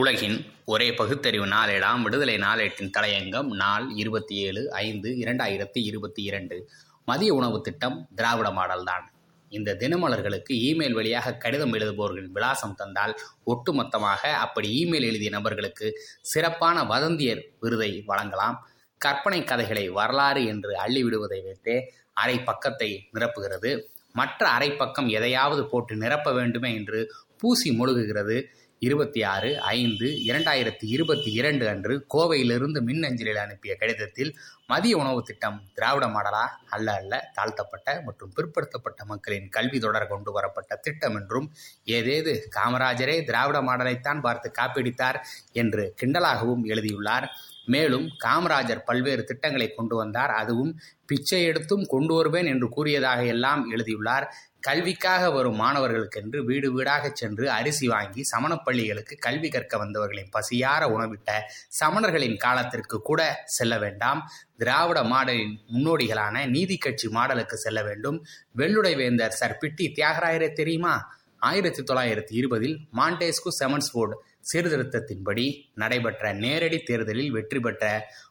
உலகின் ஒரே பகுத்தறிவு நாளேடாம். விடுதலை நாளேட்டின் தலையங்கம் நாள் இருபத்தி ஏழு ஐந்து இரண்டாயிரத்தி இருபத்தி இரண்டு. மதிய உணவு திட்டம் திராவிட மாடல்தான் இந்த தினமலர்களுக்கு இமெயில் வழியாக கடிதம் எழுதுபவர்களின் விலாசம் தந்தால் ஒட்டுமொத்தமாக அப்படி இமெயில் எழுதிய நபர்களுக்கு சிறப்பான வதந்தியர் விருதை வழங்கலாம். கற்பனை கதைகளை வரலாறு என்று அள்ளிவிடுவதை வைத்தே அரை பக்கத்தை நிரப்புகிறது. மற்ற அரை பக்கம் எதையாவது போட்டு நிரப்ப வேண்டுமே என்று பூசி முழுகுகிறது. இருபத்தி ஆறு ஐந்து இரண்டாயிரத்தி இருபத்தி இரண்டு அன்று கோவையிலிருந்து மின்னஞ்சலில் அனுப்பிய கடிதத்தில் மதிய உணவு திட்டம் திராவிட மாடலா அல்ல அல்ல தாழ்த்தப்பட்ட மற்றும் பிற்படுத்தப்பட்ட மக்களின் கல்வி தொடர் கொண்டு வரப்பட்ட திட்டம் என்றும் ஏதேது காமராஜரே திராவிட மாடலைத்தான் பார்த்து காப்பிடித்தார் என்று கிண்டலாகவும் எழுதியுள்ளார். மேலும் காமராஜர் பல்வேறு திட்டங்களை கொண்டு வந்தார். அதுவும் பிச்சை எடுத்தும் கொண்டு வருவேன் என்று கூறியதாக எல்லாம் எழுதியுள்ளார். கல்விக்காக வரும் மாணவர்களுக்கென்று வீடு வீடாக சென்று அரிசி வாங்கி சமணப்பள்ளிகளுக்கு கல்வி கற்க வந்தவர்களின் பசியார உணவிட்ட சமணர்களின் காலத்திற்கு கூட செல்ல வேண்டாம். திராவிட மாடலின் முன்னோடிகளான நீதி கட்சி மாடலுக்கு செல்ல வேண்டும். வெள்ளுடை வேந்தர் சர். பிட்டி தியாகராயரே தெரியுமா? ஆயிரத்தி தொள்ளாயிரத்தி இருபதில் மாண்டேஸ்கு செமன்ஸ்போர்டு சீர்திருத்தத்தின்படி நடைபெற்ற நேரடி தேர்தலில் வெற்றி பெற்ற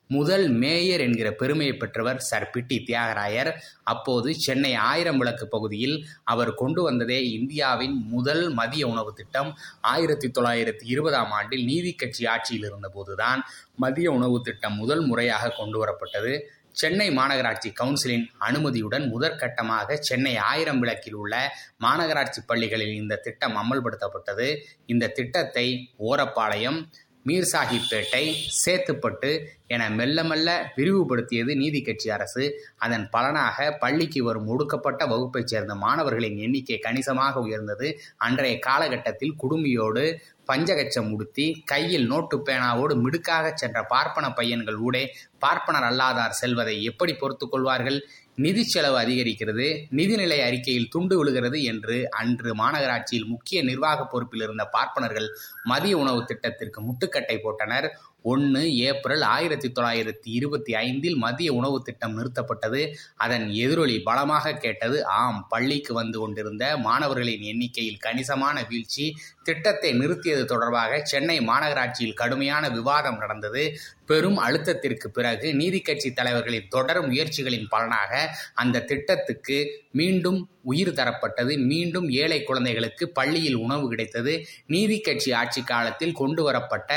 முதல் மேயர் என்கிற பெருமையை பெற்றவர் சர் பிட்டி தியாகராயர். அப்போது சென்னை ஆயிரம் விளக்கு பகுதியில் அவர் கொண்டு வந்ததே இந்தியாவின் முதல் மதிய உணவு திட்டம். ஆயிரத்தி தொள்ளாயிரத்தி இருபதாம் ஆண்டில் நீதி கட்சி ஆட்சியில் இருந்தபோதுதான் மதிய உணவு திட்டம் முதல் முறையாக கொண்டு வரப்பட்டது. சென்னை மாநகராட்சி கவுன்சிலின் அனுமதியுடன் முதற்கட்டமாக சென்னை ஆயிரம் விளக்கில் உள்ள மாநகராட்சி பள்ளிகளில் இந்த திட்டம் அமல்படுத்தப்பட்டது. இந்த திட்டத்தை ஓரப்பாளையம் மீர்சாஹிப்பேட்டை சேத்துப்பட்டு என மெல்ல மெல்ல விரிவுபடுத்தியது நீதி கட்சி அரசு. அதன் பலனாக பள்ளிக்கு வரும் ஒடுக்கப்பட்ட வகுப்பைச் சேர்ந்த மாணவர்களின் எண்ணிக்கை கணிசமாக உயர்ந்தது. அன்றைய காலகட்டத்தில் குடுமியோடு பஞ்சகச்சம் உடுத்தி கையில் நோட்டு பேனாவோடு மிடுக்காக சென்ற பார்ப்பன பையன்கள் ஊடே பார்ப்பனர் அல்லாதார் செல்வதை எப்படி பொறுத்து கொள்வார்கள்? நிதி செலவு அதிகரிக்கிறது. நிதிநிலை அறிக்கையில் துண்டு விழுகிறது என்று அன்று மாநகராட்சியில் முக்கிய நிர்வாக பொறுப்பில் இருந்த பார்ப்பனர்கள் மதிய உணவு திட்டத்திற்கு முட்டுக்கட்டை போட்டனர். ஒன்று ஏப்ரல் ஆயிரத்தி தொள்ளாயிரத்தி இருபத்தி ஐந்தில் மதிய உணவு திட்டம் நிறுத்தப்பட்டது. அதன் எதிரொலி பலமாக கேட்டது. ஆம் பள்ளிக்கு வந்து கொண்டிருந்த மாணவர்களின் எண்ணிக்கையில் கணிசமான வீழ்ச்சி. திட்டத்தை நிறுத்தியது தொடர்பாக சென்னை மாநகராட்சியில் கடுமையான விவாதம் நடந்தது. பெரும் அழுத்தத்திற்கு பிறகு நீதி கட்சி தலைவர்களின் தொடர் முயற்சிகளின் பலனாக அந்த திட்டத்துக்கு மீண்டும் உயிர் தரப்பட்டது. மீண்டும் ஏழை குழந்தைகளுக்கு பள்ளியில் உணவு கிடைத்தது. நீதி கட்சி ஆட்சி காலத்தில் கொண்டு வரப்பட்ட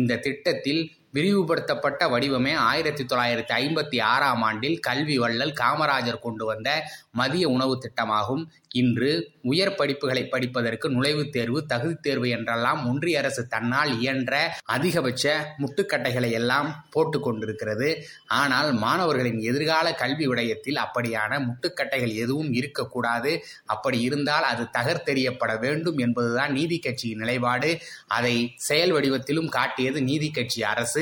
இந்த திட்டத்தில் விரிவுபடுத்தப்பட்ட வடிவமே ஆயிரத்தி தொள்ளாயிரத்தி ஐம்பத்தி ஆறாம் ஆண்டில் கல்வி வள்ளல் காமராஜர் கொண்டு வந்த மதிய உணவு திட்டமாகும். இன்று உயர் படிப்புகளை படிப்பதற்கு நுழைவுத் தேர்வு தகுதி தேர்வு என்றெல்லாம் ஒன்றிய அரசு தன்னால் இயன்ற அதிகபட்ச முட்டுக்கட்டைகளை எல்லாம் போட்டு கொண்டிருக்கிறது. ஆனால் மாணவர்களின் எதிர்கால கல்வி விடயத்தில் அப்படியான முட்டுக்கட்டைகள் எதுவும் இருக்கக்கூடாது. அப்படி இருந்தால் அது தகர்த்தெறியப்பட வேண்டும் என்பதுதான் நீதி கட்சியின் நிலைப்பாடு. அதை செயல் வடிவத்திலும் காட்டியது நீதி கட்சி அரசு.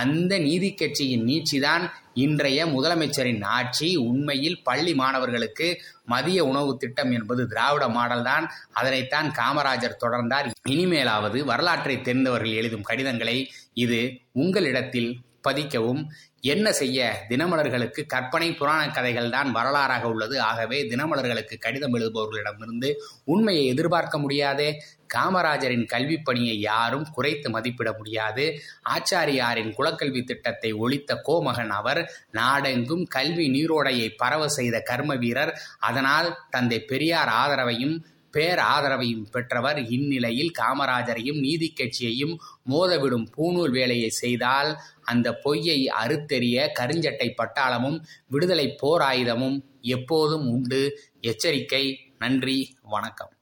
அந்த நீதி கட்சியின் நீட்சிதான் இன்றைய முதலமைச்சரின் ஆட்சி. உண்மையில் பள்ளி மாணவர்களுக்கு மதிய உணவு திட்டம் என்பது திராவிட மாடல் தான் அதனைத்தான் காமராஜர் தொடர்ந்தார். இனிமேலாவது வரலாற்றை தெரிந்தவர்கள் எழுதும் கடிதங்களை இது உங்களிடத்தில் பதிக்கவும் என்ன செய்ய? தினமலர்களுக்கு கற்பனை புராண கதைகள் தான் வரலாறாக உள்ளது. ஆகவே தினமலர்களுக்கு கடிதம் எழுதுபவர்களிடமிருந்து உண்மையை எதிர்பார்க்க முடியாதே. காமராஜரின் கல்வி பணியை யாரும் குறைத்து மதிப்பிட முடியாது. ஆச்சாரியாரின் குலக்கல்வி திட்டத்தை ஒழித்த கோமகன் அவர் நாடெங்கும் கல்வி நீரோடையை பரவ செய்த கர்ம வீரர். அதனால் தந்தை பெரியார் ஆதரவையும் பேர் ஆதரவையும் பெற்றவர். இந்நிலையில் காமராஜரையும் நீதி கட்சியையும் மோதவிடும் பூணூல் வேலையை செய்தால் அந்த பொய்யை அறுத்தெறிய கருஞ்சட்டை பட்டாளமும் விடுதலை போர் ஆயுதமும் எப்போதும் உண்டு. எச்சரிக்கை நன்றி வணக்கம்.